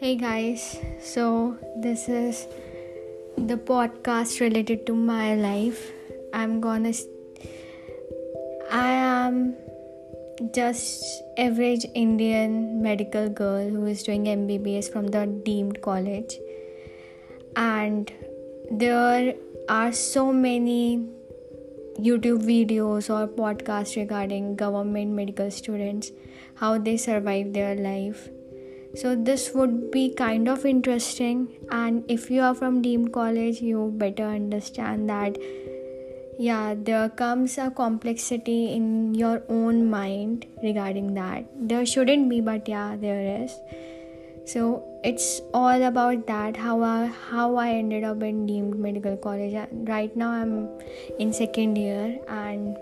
Hey guys, so this is the podcast related to my life. I'm gonna. I am just average Indian medical girl who is doing MBBS from the deemed college, and there are so many YouTube videos or podcasts regarding government medical students, how they survive their life. So, this would be kind of interesting. And if you are from deemed college, you better understand that, yeah, there comes a complexity in your own mind regarding that. There shouldn't be, but yeah, there is so it's all about that how I, how I ended up in deemed medical college right now I'm in second year and